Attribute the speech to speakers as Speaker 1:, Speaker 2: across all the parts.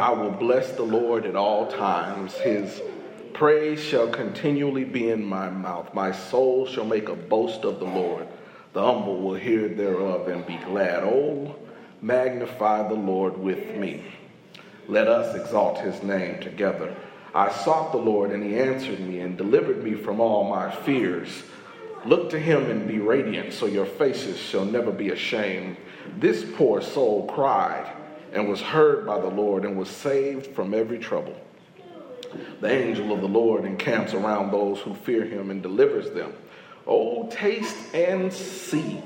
Speaker 1: I will bless the Lord at all times. His praise shall continually be in my mouth. My soul shall make a boast of the Lord. The humble will hear thereof and be glad. Oh, magnify the Lord with me. Let us exalt his name together. I sought the Lord, and he answered me and delivered me from all my fears. Look to him and be radiant, so your faces shall never be ashamed. This poor soul cried and was heard by the Lord and was saved from every trouble. The angel of the Lord encamps around those who fear him and delivers them. Oh, taste and see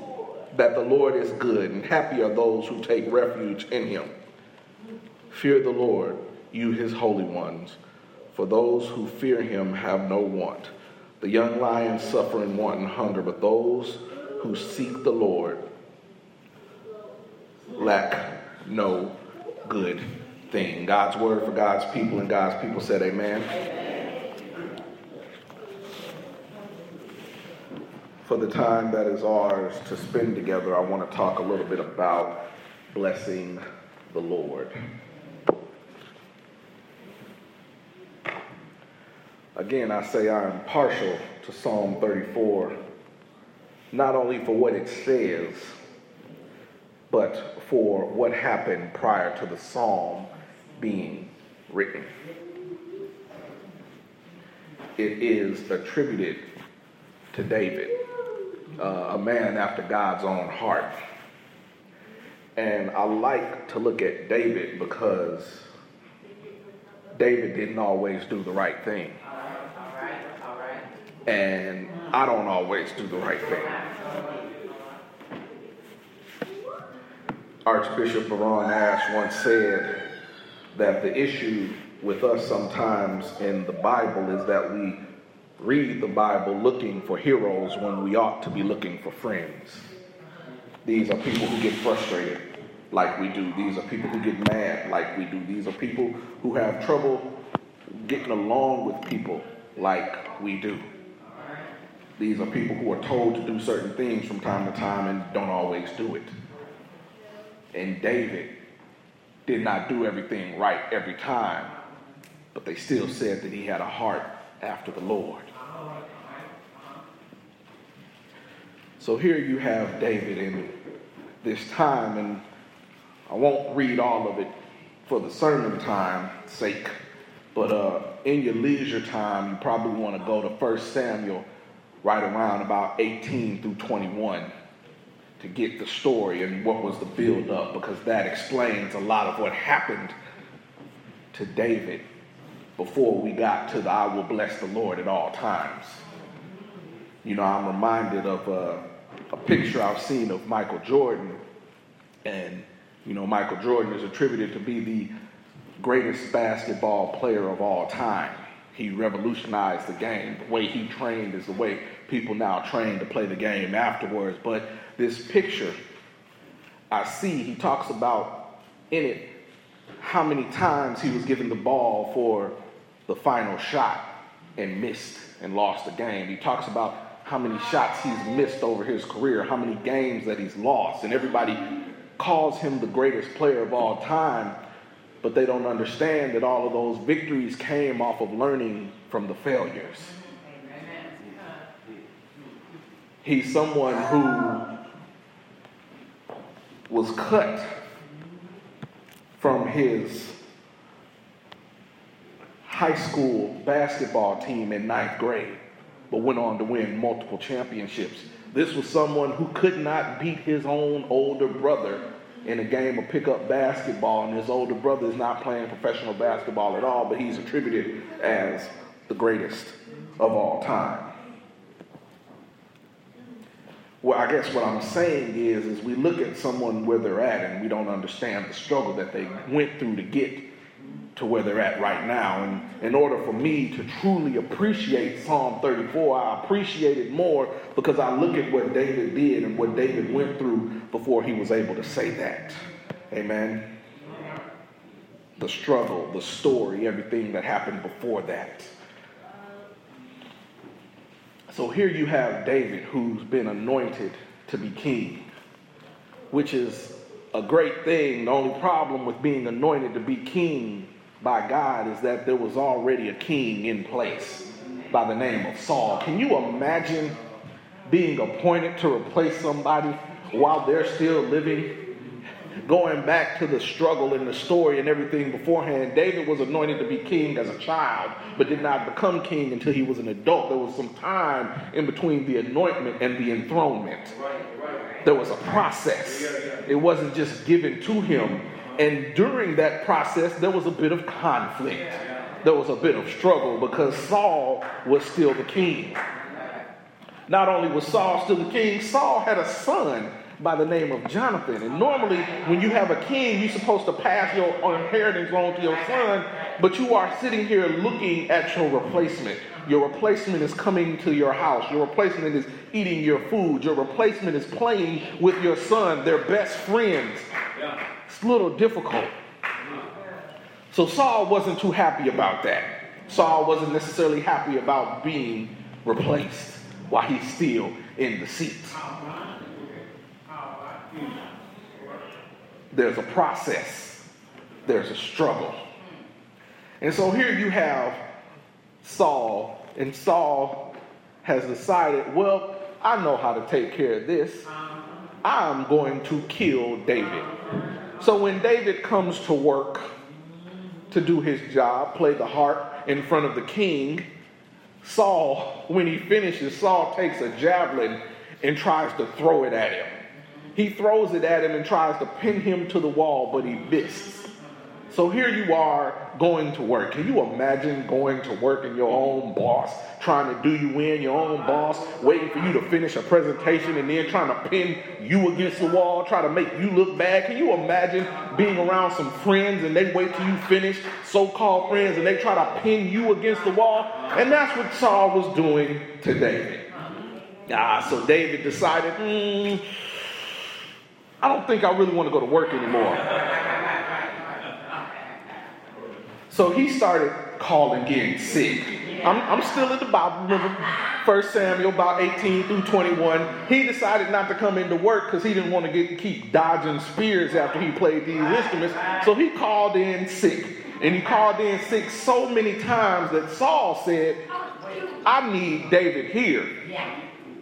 Speaker 1: that the Lord is good, and happy are those who take refuge in him. Fear the Lord, you his holy ones, for those who fear him have no want. The young lions suffer and want and hunger, but those who seek the Lord lack no good thing. God's word for God's people, and God's people said, Amen. For the time that is ours to spend together, I want to talk a little bit about blessing the Lord. Again, I say I am partial to Psalm 34, not only for what it says, but for what happened prior to the psalm being written. It is attributed to David, uh, a man after God's own heart. And I like to look at David because David didn't always do the right thing. And I don't always do the right thing. Archbishop Baron Ash once said that the issue with us sometimes in the Bible is that we read the Bible looking for heroes when we ought to be looking for friends. These are people who get frustrated like we do. These are people who get mad like we do. These are people who have trouble getting along with people like we do. These are people who are told to do certain things from time to time and don't always do it. And David did not do everything right every time, but they still said that he had a heart after the Lord. So here you have David in this time, and I won't read all of it for the sermon time sake, but uh, in your leisure time, you probably want to go to 1 Samuel right around about 18 through 21 to get the story and what was the build up because that explains a lot of what happened to David before we got to the I will bless the Lord at all times. You know, I'm reminded of a, a picture I've seen of Michael Jordan, and you know, Michael Jordan is attributed to be the greatest basketball player of all time. He revolutionized the game. The way he trained is the way people now trained to play the game afterwards. But this picture I see, he talks about in it how many times he was given the ball for the final shot and missed and lost the game. He talks about how many shots he's missed over his career, how many games that he's lost, and everybody calls him the greatest player of all time, but they don't understand that all of those victories came off of learning from the failures. He's someone who was cut from his high school basketball team in ninth grade, but went on to win multiple championships. This was someone who could not beat his own older brother in a game of pickup basketball, and his older brother is not playing professional basketball at all, but he's attributed as the greatest of all time. Well, I guess what I'm saying is, is we look at someone where they're at and we don't understand the struggle that they went through to get to where they're at right now. And in order for me to truly appreciate Psalm 34, I appreciate it more because I look at what David did and what David went through before he was able to say that. Amen. The struggle, the story, everything that happened before that. So here you have David who's been anointed to be king, which is a great thing. The only problem with being anointed to be king by God is that there was already a king in place by the name of Saul. Can you imagine being appointed to replace somebody while they're still living? Going back to the struggle and the story and everything beforehand, David was anointed to be king as a child, but did not become king until he was an adult. There was some time in between the anointment and the enthronement. There was a process. It wasn't just given to him and during that process, there was a bit of conflict. There was a bit of struggle because Saul was still the king. Not only was Saul still the king, Saul had a son by the name of Jonathan. And normally, when you have a king, you're supposed to pass your inheritance on to your son, but you are sitting here looking at your replacement. Your replacement is coming to your house. Your replacement is eating your food. Your replacement is playing with your son. They're best friends. It's a little difficult. So Saul wasn't too happy about that. Saul wasn't necessarily happy about being replaced while he's still in the seat. There's a process, there's a struggle. And so here you have Saul, and Saul has decided, well, I know how to take care of this. I'm going to kill David. So when David comes to work to do his job, play the harp in front of the king, Saul, when he finishes, Saul takes a javelin and tries to throw it at him. He throws it at him and tries to pin him to the wall, but he misses. So here you are going to work. Can you imagine going to work and your own boss trying to do you in, your own boss waiting for you to finish a presentation and then trying to pin you against the wall, try to make you look bad? Can you imagine being around some friends and they wait till you finish, so called friends, and they try to pin you against the wall? And that's what Saul was doing to David. Ah, so David decided, mm, I don't think I really want to go to work anymore. So he started calling getting sick. I'm, I'm still in the Bible. Remember 1 Samuel about 18 through 21. He decided not to come into work because he didn't want to get, keep dodging spears after he played these instruments. So he called in sick. And he called in sick so many times that Saul said, I need David here.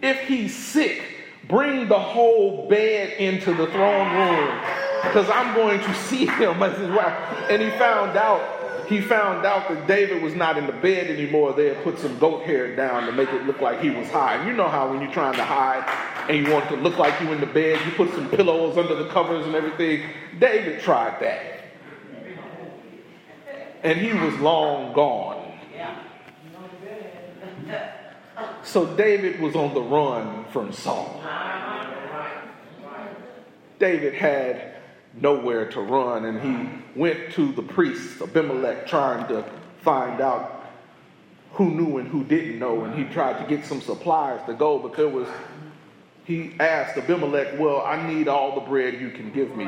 Speaker 1: If he's sick, bring the whole bed into the throne room because I'm going to see him as his wife. And he found out he found out that David was not in the bed anymore. They had put some goat hair down to make it look like he was high. You know how when you're trying to hide and you want to look like you in the bed, you put some pillows under the covers and everything. David tried that. And he was long gone. So David was on the run from Saul. David had nowhere to run, and he went to the priest Abimelech trying to find out who knew and who didn't know, and he tried to get some supplies to go, but there was he asked Abimelech, Well, I need all the bread you can give me.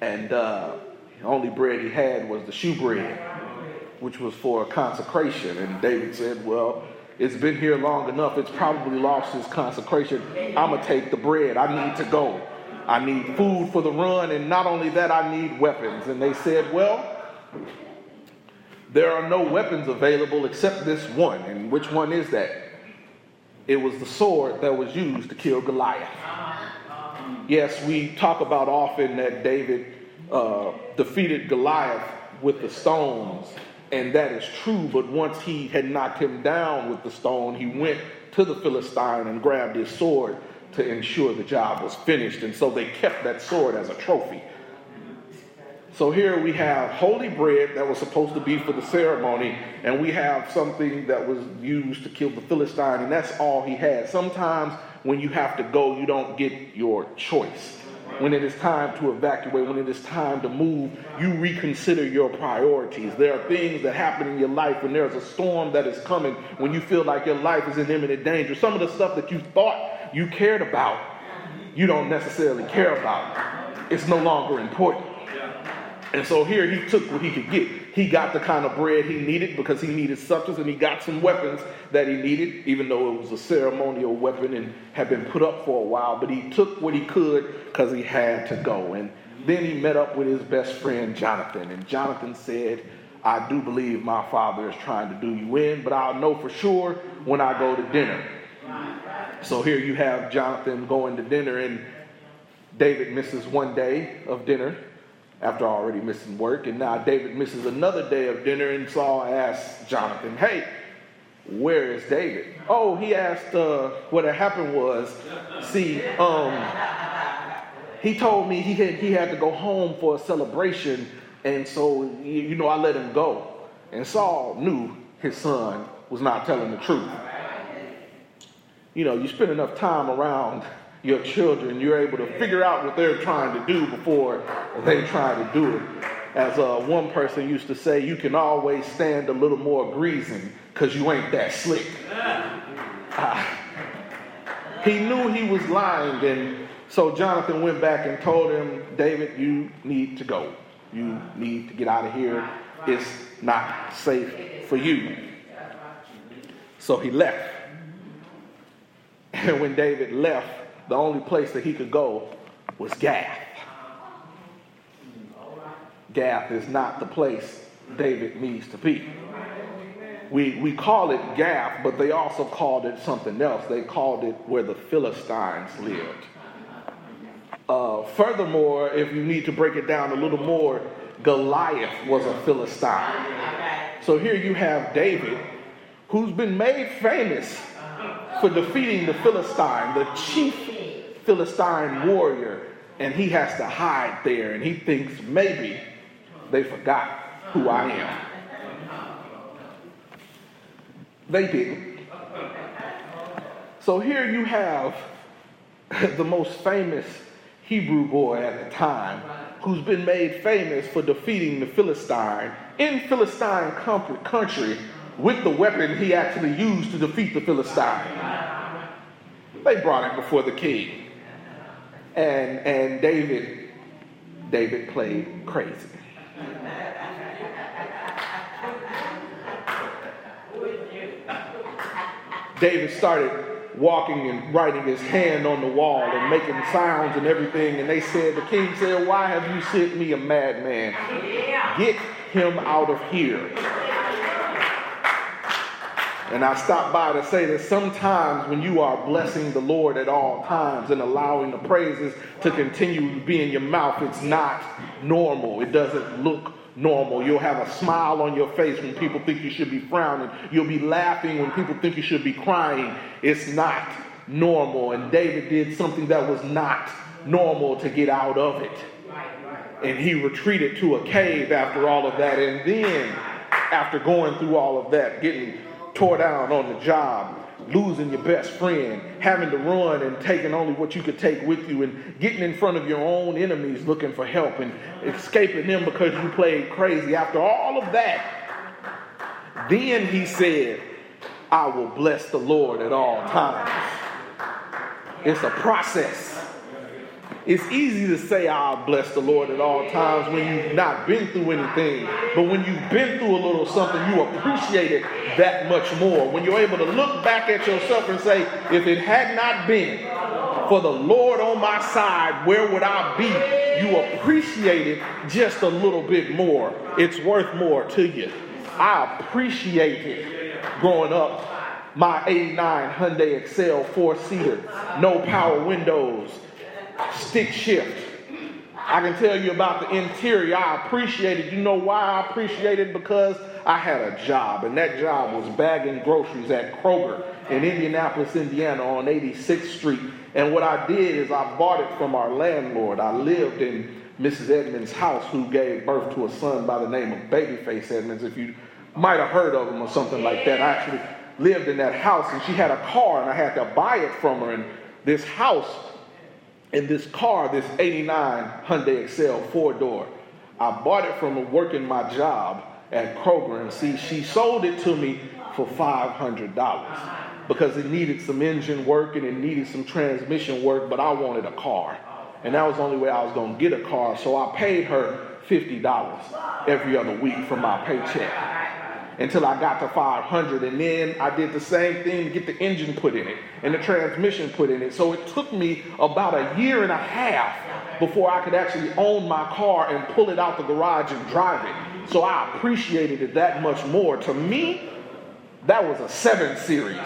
Speaker 1: And uh, the only bread he had was the shewbread, which was for a consecration. And David said, Well, it's been here long enough. It's probably lost its consecration. I'm going to take the bread. I need to go. I need food for the run, and not only that, I need weapons. And they said, Well, there are no weapons available except this one. And which one is that? It was the sword that was used to kill Goliath. Yes, we talk about often that David uh, defeated Goliath with the stones, and that is true. But once he had knocked him down with the stone, he went to the Philistine and grabbed his sword to ensure the job was finished. And so they kept that sword as a trophy. So here we have holy bread that was supposed to be for the ceremony, and we have something that was used to kill the Philistine, and that's all he had. Sometimes when you have to go, you don't get your choice. When it is time to evacuate, when it is time to move, you reconsider your priorities. There are things that happen in your life when there's a storm that is coming, when you feel like your life is in imminent danger. Some of the stuff that you thought you cared about, you don't necessarily care about. It's no longer important. And so here he took what he could get. He got the kind of bread he needed because he needed substance, and he got some weapons that he needed, even though it was a ceremonial weapon and had been put up for a while. But he took what he could because he had to go. And then he met up with his best friend Jonathan, and Jonathan said, I do believe my father is trying to do you in, but I'll know for sure when I go to dinner. So here you have Jonathan going to dinner, and David misses one day of dinner after already missing work. And now David misses another day of dinner, and Saul asks Jonathan, Hey, where is David? Oh, he asked, uh, what had happened was, see, um, he told me he had, he had to go home for a celebration, and so, you know, I let him go. And Saul knew his son was not telling the truth. You know, you spend enough time around your children, you're able to figure out what they're trying to do before they try to do it. As uh, one person used to say, you can always stand a little more greasing because you ain't that slick. Uh, he knew he was lying, and so Jonathan went back and told him, David, you need to go. You need to get out of here. It's not safe for you. So he left. And when David left, the only place that he could go was Gath. Gath is not the place David needs to be. We, we call it Gath, but they also called it something else. They called it where the Philistines lived. Uh, furthermore, if you need to break it down a little more, Goliath was a Philistine. So here you have David, who's been made famous for defeating the Philistine, the chief Philistine warrior, and he has to hide there, and he thinks maybe they forgot who I am. They didn't. So here you have the most famous Hebrew boy at the time who's been made famous for defeating the Philistine in Philistine country with the weapon he actually used to defeat the Philistine. They brought him before the king and and David David played crazy. David started walking and writing his hand on the wall and making sounds and everything. And they said, the king said, Why have you sent me a madman? Get him out of here. And I stop by to say that sometimes when you are blessing the Lord at all times and allowing the praises to continue to be in your mouth, it's not normal. It doesn't look normal. You'll have a smile on your face when people think you should be frowning. You'll be laughing when people think you should be crying. It's not normal. And David did something that was not normal to get out of it. And he retreated to a cave after all of that. And then, after going through all of that, getting tore down on the job, losing your best friend, having to run and taking only what you could take with you, and getting in front of your own enemies looking for help and escaping them because you played crazy. After all of that, then he said, I will bless the Lord at all times. It's a process. It's easy to say, I'll bless the Lord at all times when you've not been through anything. But when you've been through a little something, you appreciate it that much more. When you're able to look back at yourself and say, if it had not been for the Lord on my side, where would I be? You appreciate it just a little bit more. It's worth more to you. I appreciate it growing up. My 89 Hyundai Excel four seater, no power windows, stick shift. I can tell you about the interior. I appreciate it. You know why I appreciate it? Because I had a job, and that job was bagging groceries at Kroger in Indianapolis, Indiana on 86th Street. And what I did is I bought it from our landlord. I lived in Mrs. Edmonds' house, who gave birth to a son by the name of Babyface Edmonds. If you might have heard of him or something like that, I actually lived in that house, and she had a car, and I had to buy it from her. And this house in this car, this 89 Hyundai Excel four door. I bought it from working my job at Kroger, and see, she sold it to me for $500 because it needed some engine work and it needed some transmission work, but I wanted a car. And that was the only way I was going to get a car. So I paid her $50 every other week from my paycheck until I got to 500. And then I did the same thing to get the engine put in it and the transmission put in it. So it took me about a year and a half before I could actually own my car and pull it out the garage and drive it. So I appreciated it that much more. To me, that was a seven series.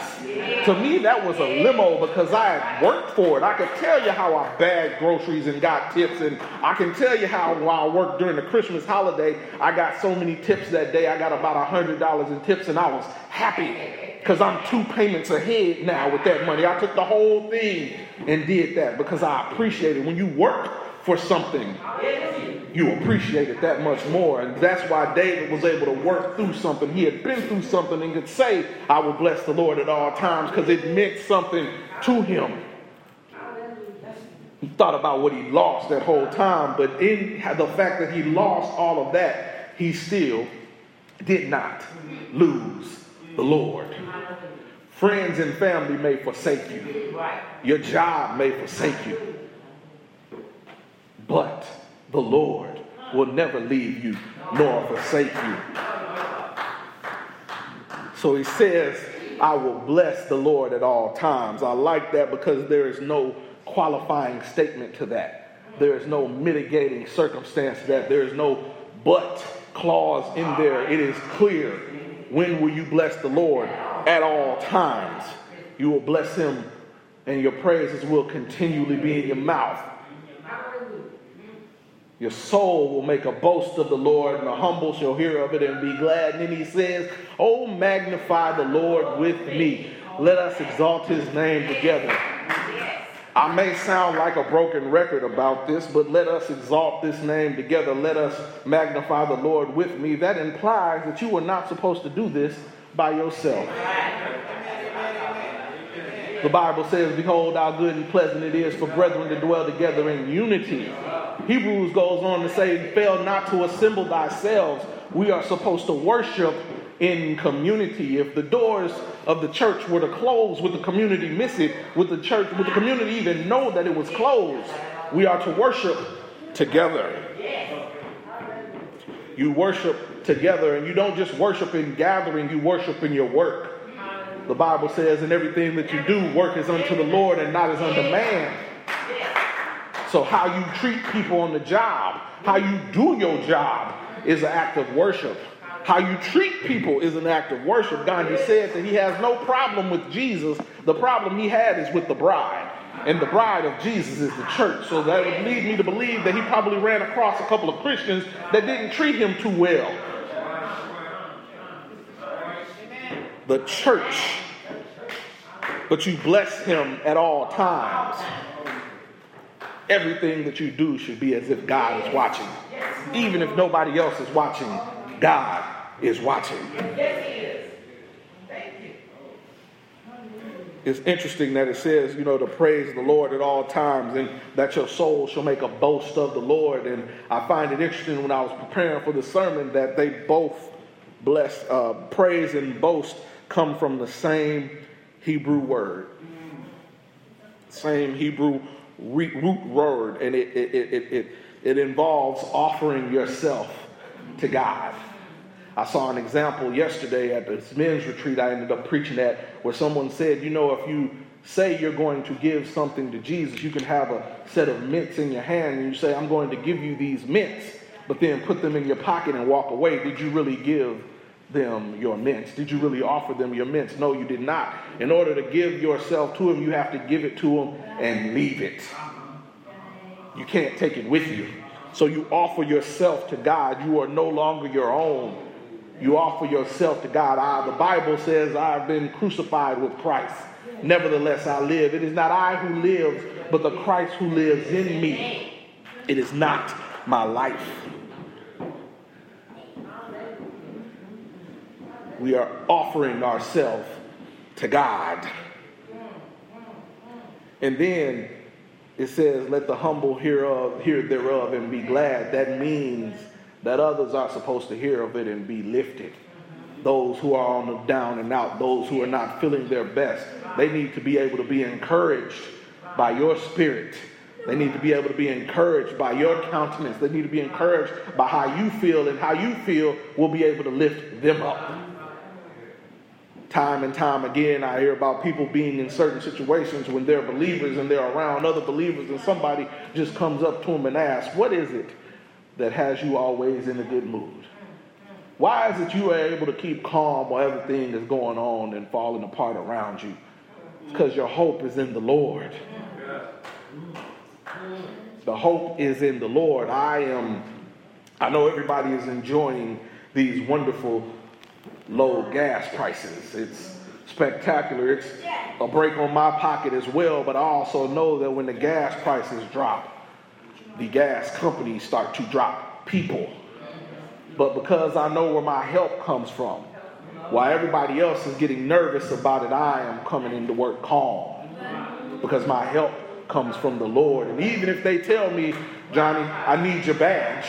Speaker 1: To me, that was a limo because I had worked for it. I could tell you how I bagged groceries and got tips, and I can tell you how while I worked during the Christmas holiday, I got so many tips that day. I got about a hundred dollars in tips, and I was happy because I'm two payments ahead now with that money. I took the whole thing and did that because I appreciate it. When you work for something, you appreciate it that much more. And that's why David was able to work through something. He had been through something and could say, I will bless the Lord at all times because it meant something to him. He thought about what he lost that whole time, but in the fact that he lost all of that, he still did not lose the Lord. Friends and family may forsake you, your job may forsake you, but the Lord will never leave you nor forsake you. So he says, I will bless the Lord at all times. I like that because there is no qualifying statement to that. There is no mitigating circumstance to that. There is no but clause in there. It is clear. When will you bless the Lord? At all times. You will bless him, and your praises will continually be in your mouth. Your soul will make a boast of the Lord, and the humble shall hear of it and be glad. And then he says, Oh, magnify the Lord with me. Let us exalt his name together. I may sound like a broken record about this, but let us exalt this name together. Let us magnify the Lord with me. That implies that you are not supposed to do this by yourself. The Bible says, Behold, how good and pleasant it is for brethren to dwell together in unity. Hebrews goes on to say, Fail not to assemble thyself. We are supposed to worship in community. If the doors of the church were to close, would the community miss it? Would the church, would the community even know that it was closed? We are to worship together. You worship together, and you don't just worship in gathering, you worship in your work. The Bible says, in everything that you do, work is unto the Lord and not as unto man. So, how you treat people on the job, how you do your job is an act of worship. How you treat people is an act of worship. Gandhi said that he has no problem with Jesus. The problem he had is with the bride. And the bride of Jesus is the church. So that would lead me to believe that he probably ran across a couple of Christians that didn't treat him too well. The church. But you bless him at all times everything that you do should be as if God is watching. Even if nobody else is watching, God is watching. It's interesting that it says, you know, to praise the Lord at all times and that your soul shall make a boast of the Lord. And I find it interesting when I was preparing for the sermon that they both bless, uh, praise and boast come from the same Hebrew word. Same Hebrew root word, and it, it, it, it, it involves offering yourself to God. I saw an example yesterday at this men's retreat I ended up preaching at where someone said, you know, if you say you're going to give something to Jesus, you can have a set of mints in your hand and you say, I'm going to give you these mints, but then put them in your pocket and walk away. Did you really give them your mints? Did you really offer them your mints? No, you did not. In order to give yourself to them, you have to give it to them and leave it. You can't take it with you. So you offer yourself to God. You are no longer your own. You offer yourself to God. I, the Bible says, I've been crucified with Christ. Nevertheless, I live. It is not I who lives, but the Christ who lives in me. It is not my life. We are offering ourselves to God. And then it says, Let the humble hear, of, hear thereof and be glad. That means that others are supposed to hear of it and be lifted. Those who are on the down and out, those who are not feeling their best, they need to be able to be encouraged by your spirit They need to be able to be encouraged by your countenance. They need to be encouraged by how you feel, and how you feel will be able to lift them up. Time and time again, I hear about people being in certain situations when they're believers and they're around other believers, and somebody just comes up to them and asks, What is it that has you always in a good mood? Why is it you are able to keep calm while everything is going on and falling apart around you? Because your hope is in the Lord. The hope is in the Lord. I am, I know everybody is enjoying these wonderful low gas prices. It's spectacular. It's a break on my pocket as well, but I also know that when the gas prices drop, the gas companies start to drop people. But because I know where my help comes from, while everybody else is getting nervous about it, I am coming into work calm because my help comes from the Lord. And even if they tell me, Johnny, I need your badge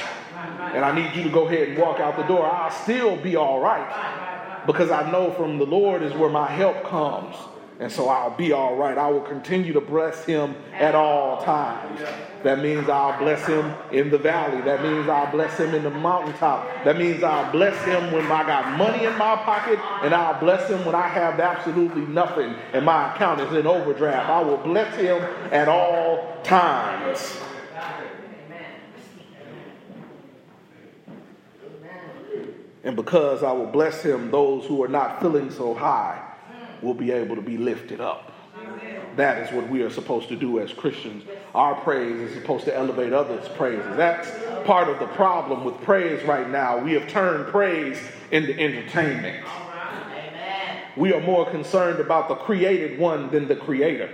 Speaker 1: and I need you to go ahead and walk out the door, I'll still be all right because I know from the Lord is where my help comes. And so I'll be all right. I will continue to bless him at all times. That means I'll bless him in the valley. That means I'll bless him in the mountaintop. That means I'll bless him when I got money in my pocket, and I'll bless him when I have absolutely nothing and my account is in overdraft. I will bless him at all times. And because I will bless him, those who are not feeling so high will be able to be lifted up. That is what we are supposed to do as Christians. Our praise is supposed to elevate others' praises. That's part of the problem with praise right now. We have turned praise into entertainment. We are more concerned about the created one than the creator.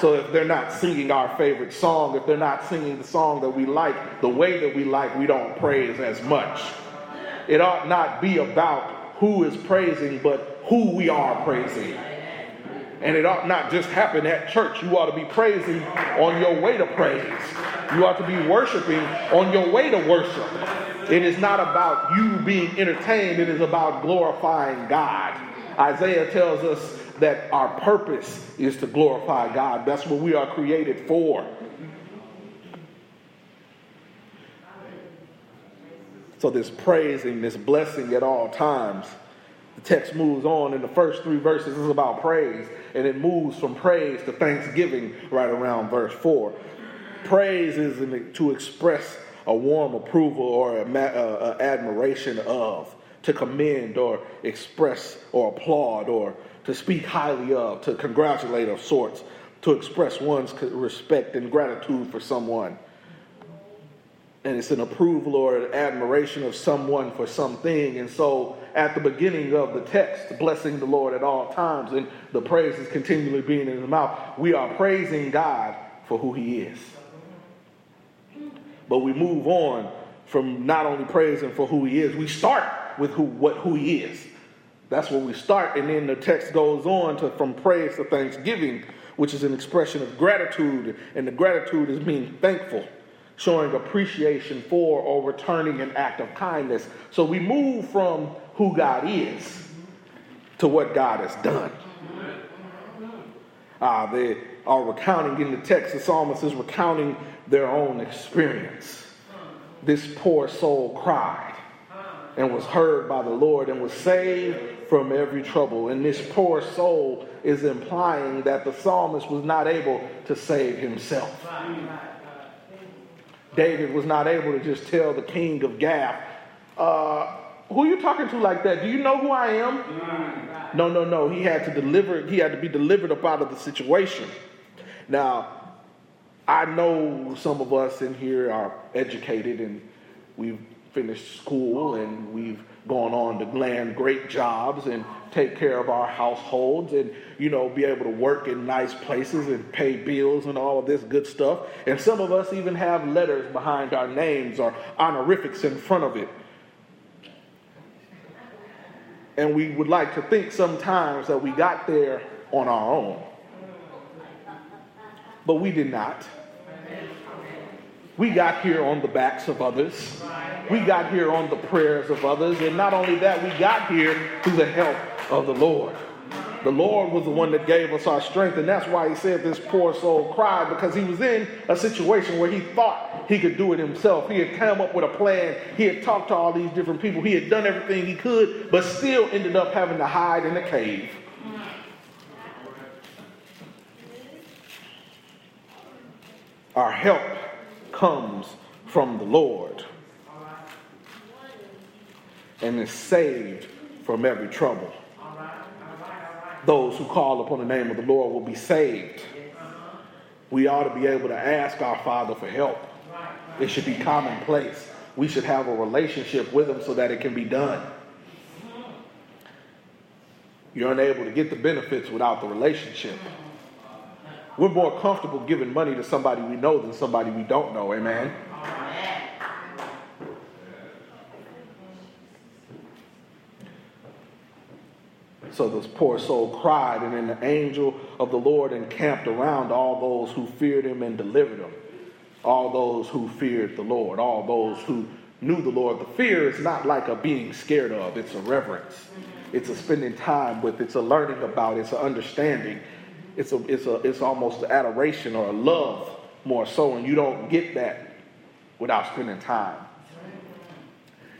Speaker 1: So if they're not singing our favorite song, if they're not singing the song that we like the way that we like, we don't praise as much. It ought not be about who is praising, but who we are praising. And it ought not just happen at church. You ought to be praising on your way to praise. You ought to be worshiping on your way to worship. It is not about you being entertained, it is about glorifying God. Isaiah tells us that our purpose is to glorify God. That's what we are created for. So, this praising, this blessing at all times the text moves on in the first three verses is about praise, and it moves from praise to thanksgiving right around verse 4. Praise is to express a warm approval or a, uh, admiration of, to commend or express or applaud or to speak highly of, to congratulate of sorts, to express one's respect and gratitude for someone and it's an approval or an admiration of someone for something. And so at the beginning of the text, blessing the Lord at all times, and the praise is continually being in his mouth, we are praising God for who he is. But we move on from not only praising for who he is, we start with who what who he is. That's where we start, and then the text goes on to from praise to thanksgiving, which is an expression of gratitude, and the gratitude is being thankful showing appreciation for or returning an act of kindness. So we move from who God is to what God has done. Uh, they are recounting in the text, the psalmist is recounting their own experience. This poor soul cried and was heard by the Lord and was saved from every trouble. And this poor soul is implying that the psalmist was not able to save himself. David was not able to just tell the king of Gath, uh, who are you talking to like that? Do you know who I am? No, no, no. He had to deliver, he had to be delivered up out of the situation. Now, I know some of us in here are educated and we've finished school and we've gone on to land great jobs and take care of our households and you know be able to work in nice places and pay bills and all of this good stuff. And some of us even have letters behind our names or honorifics in front of it. And we would like to think sometimes that we got there on our own. But we did not we got here on the backs of others we got here on the prayers of others. And not only that, we got here through the help of the Lord. The Lord was the one that gave us our strength, and that's why he said this poor soul cried because he was in a situation where he thought he could do it himself. He had come up with a plan, he had talked to all these different people, he had done everything he could, but still ended up having to hide in a cave. Our help comes from the Lord and is saved from every trouble. Those who call upon the name of the Lord will be saved. We ought to be able to ask our Father for help. It should be commonplace. We should have a relationship with Him so that it can be done. You're unable to get the benefits without the relationship. We're more comfortable giving money to somebody we know than somebody we don't know. Amen. So this poor soul cried, and then the angel of the Lord encamped around all those who feared him and delivered him. All those who feared the Lord, all those who knew the Lord. The fear is not like a being scared of, it's a reverence. It's a spending time with, it's a learning about, it's an understanding. It's, a, it's, a, it's almost an adoration or a love more so, and you don't get that without spending time.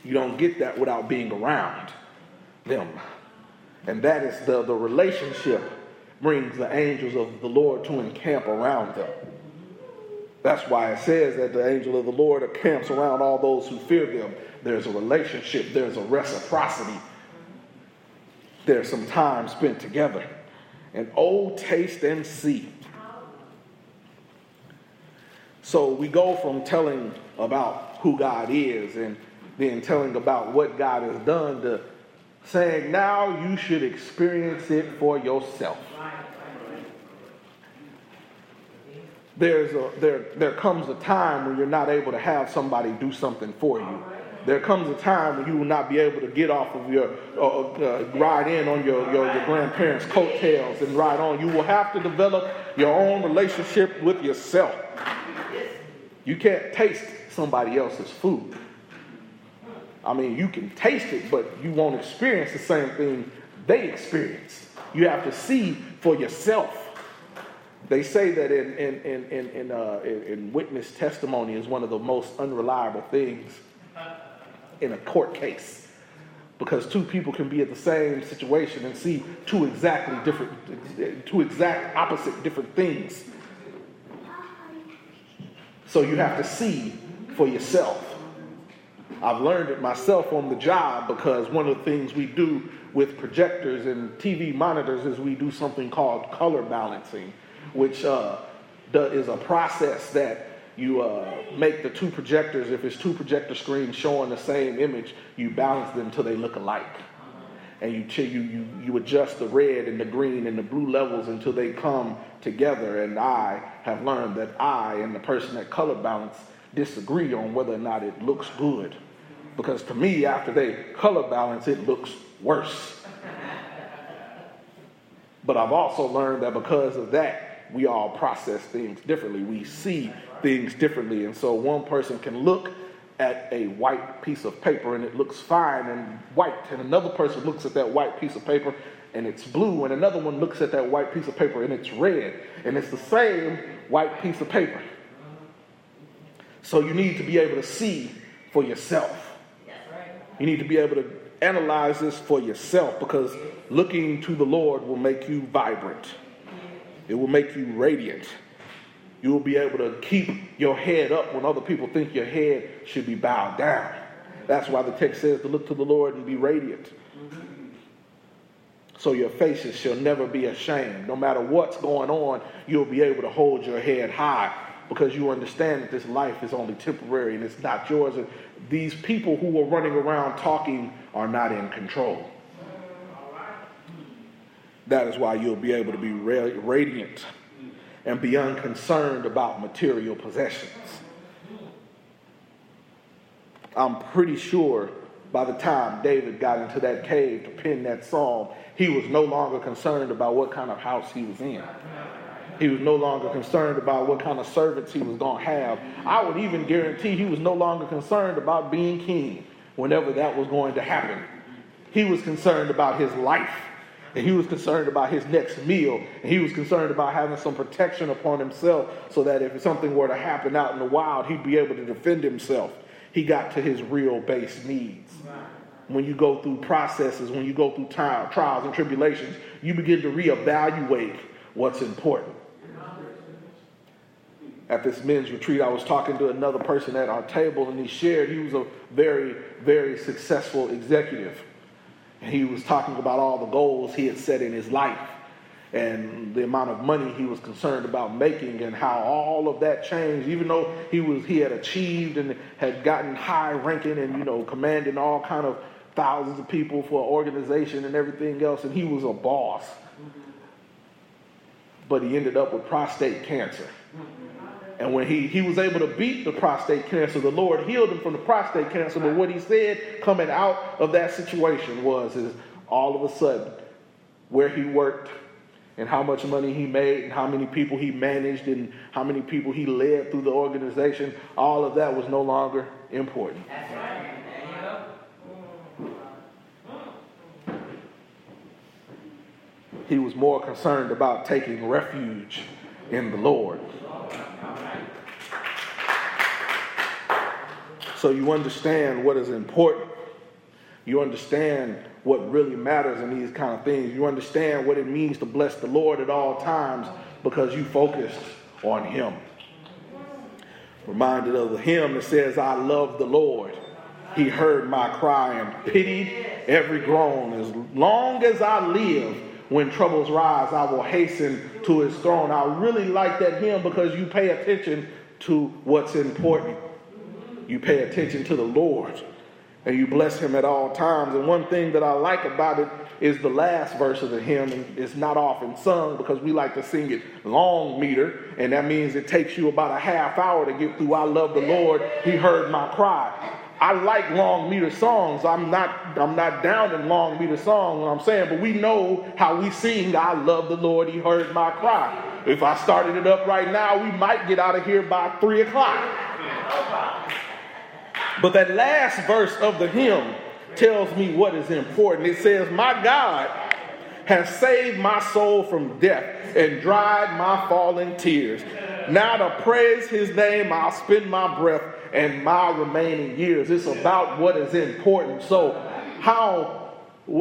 Speaker 1: You don't get that without being around them. And that is the, the relationship brings the angels of the Lord to encamp around them. That's why it says that the angel of the Lord encamps around all those who fear them. There's a relationship, there's a reciprocity, there's some time spent together. And oh, taste and see. So we go from telling about who God is and then telling about what God has done to saying now you should experience it for yourself. There's a, there, there comes a time when you're not able to have somebody do something for you. There comes a time when you will not be able to get off of your, uh, uh, ride in on your, your, your grandparents' coattails and ride on. You will have to develop your own relationship with yourself. You can't taste somebody else's food. I mean, you can taste it, but you won't experience the same thing they experience. You have to see for yourself. They say that in, in, in, in, in, uh, in witness testimony is one of the most unreliable things in a court case because two people can be at the same situation and see two exactly different, two exact opposite different things. So you have to see for yourself. I've learned it myself on the job because one of the things we do with projectors and TV monitors is we do something called color balancing, which uh, is a process that you uh, make the two projectors, if it's two projector screens showing the same image, you balance them till they look alike. And you, you, you, you adjust the red and the green and the blue levels until they come together. And I have learned that I and the person that color balance disagree on whether or not it looks good. Because to me, after they color balance, it looks worse. But I've also learned that because of that, we all process things differently. We see things differently. And so one person can look at a white piece of paper and it looks fine and white, and another person looks at that white piece of paper and it's blue, and another one looks at that white piece of paper and it's red, and it's the same white piece of paper. So you need to be able to see for yourself. You need to be able to analyze this for yourself because looking to the Lord will make you vibrant. It will make you radiant. You will be able to keep your head up when other people think your head should be bowed down. That's why the text says to look to the Lord and be radiant. So your faces shall never be ashamed. No matter what's going on, you'll be able to hold your head high because you understand that this life is only temporary and it's not yours. And these people who are running around talking are not in control. That is why you'll be able to be radiant and be unconcerned about material possessions. I'm pretty sure by the time David got into that cave to pen that psalm, he was no longer concerned about what kind of house he was in. He was no longer concerned about what kind of servants he was going to have. I would even guarantee he was no longer concerned about being king whenever that was going to happen. He was concerned about his life. And he was concerned about his next meal. And he was concerned about having some protection upon himself so that if something were to happen out in the wild, he'd be able to defend himself. He got to his real base needs. When you go through processes, when you go through trials and tribulations, you begin to reevaluate what's important. At this men's retreat, I was talking to another person at our table, and he shared he was a very, very successful executive. He was talking about all the goals he had set in his life and the amount of money he was concerned about making and how all of that changed. Even though he was he had achieved and had gotten high ranking and you know commanding all kind of thousands of people for an organization and everything else and he was a boss. But he ended up with prostate cancer and when he, he was able to beat the prostate cancer, the Lord healed him from the prostate cancer. But what he said coming out of that situation was is all of a sudden where he worked and how much money he made and how many people he managed and how many people he led through the organization, all of that was no longer important. He was more concerned about taking refuge in the Lord. So you understand what is important. You understand what really matters in these kind of things. You understand what it means to bless the Lord at all times because you focused on Him. Reminded of the hymn that says, I love the Lord. He heard my cry and pitied every groan. As long as I live, when troubles rise, I will hasten to his throne. I really like that hymn because you pay attention to what's important you pay attention to the Lord and you bless him at all times. And one thing that I like about it is the last verse of the hymn, and it's not often sung because we like to sing it long meter, and that means it takes you about a half hour to get through I love the Lord, he heard my cry. I like long meter songs. I'm not I'm not down in long meter songs, I'm saying, but we know how we sing I love the Lord, he heard my cry. If I started it up right now, we might get out of here by three o'clock. But that last verse of the hymn tells me what is important. It says, My God has saved my soul from death and dried my falling tears. Now to praise his name, I'll spend my breath and my remaining years. It's about what is important. So, how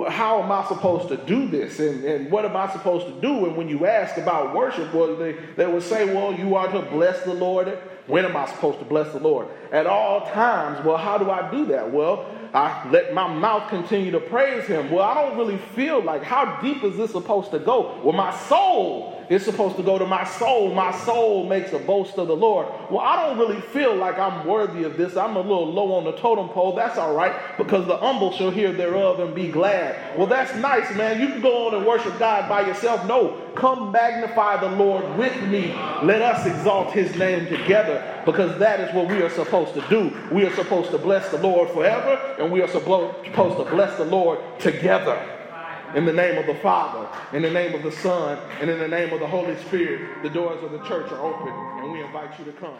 Speaker 1: how am I supposed to do this? And, and what am I supposed to do? And when you ask about worship, well, they, they would say, well, you are to bless the Lord. When am I supposed to bless the Lord? At all times. Well, how do I do that? Well, I let my mouth continue to praise him. Well, I don't really feel like, how deep is this supposed to go? Well, my soul it's supposed to go to my soul. My soul makes a boast of the Lord. Well, I don't really feel like I'm worthy of this. I'm a little low on the totem pole. That's all right because the humble shall hear thereof and be glad. Well, that's nice, man. You can go on and worship God by yourself. No, come magnify the Lord with me. Let us exalt his name together because that is what we are supposed to do. We are supposed to bless the Lord forever and we are supposed to bless the Lord together. In the name of the Father, in the name of the Son, and in the name of the Holy Spirit, the doors of the church are open, and we invite you to come.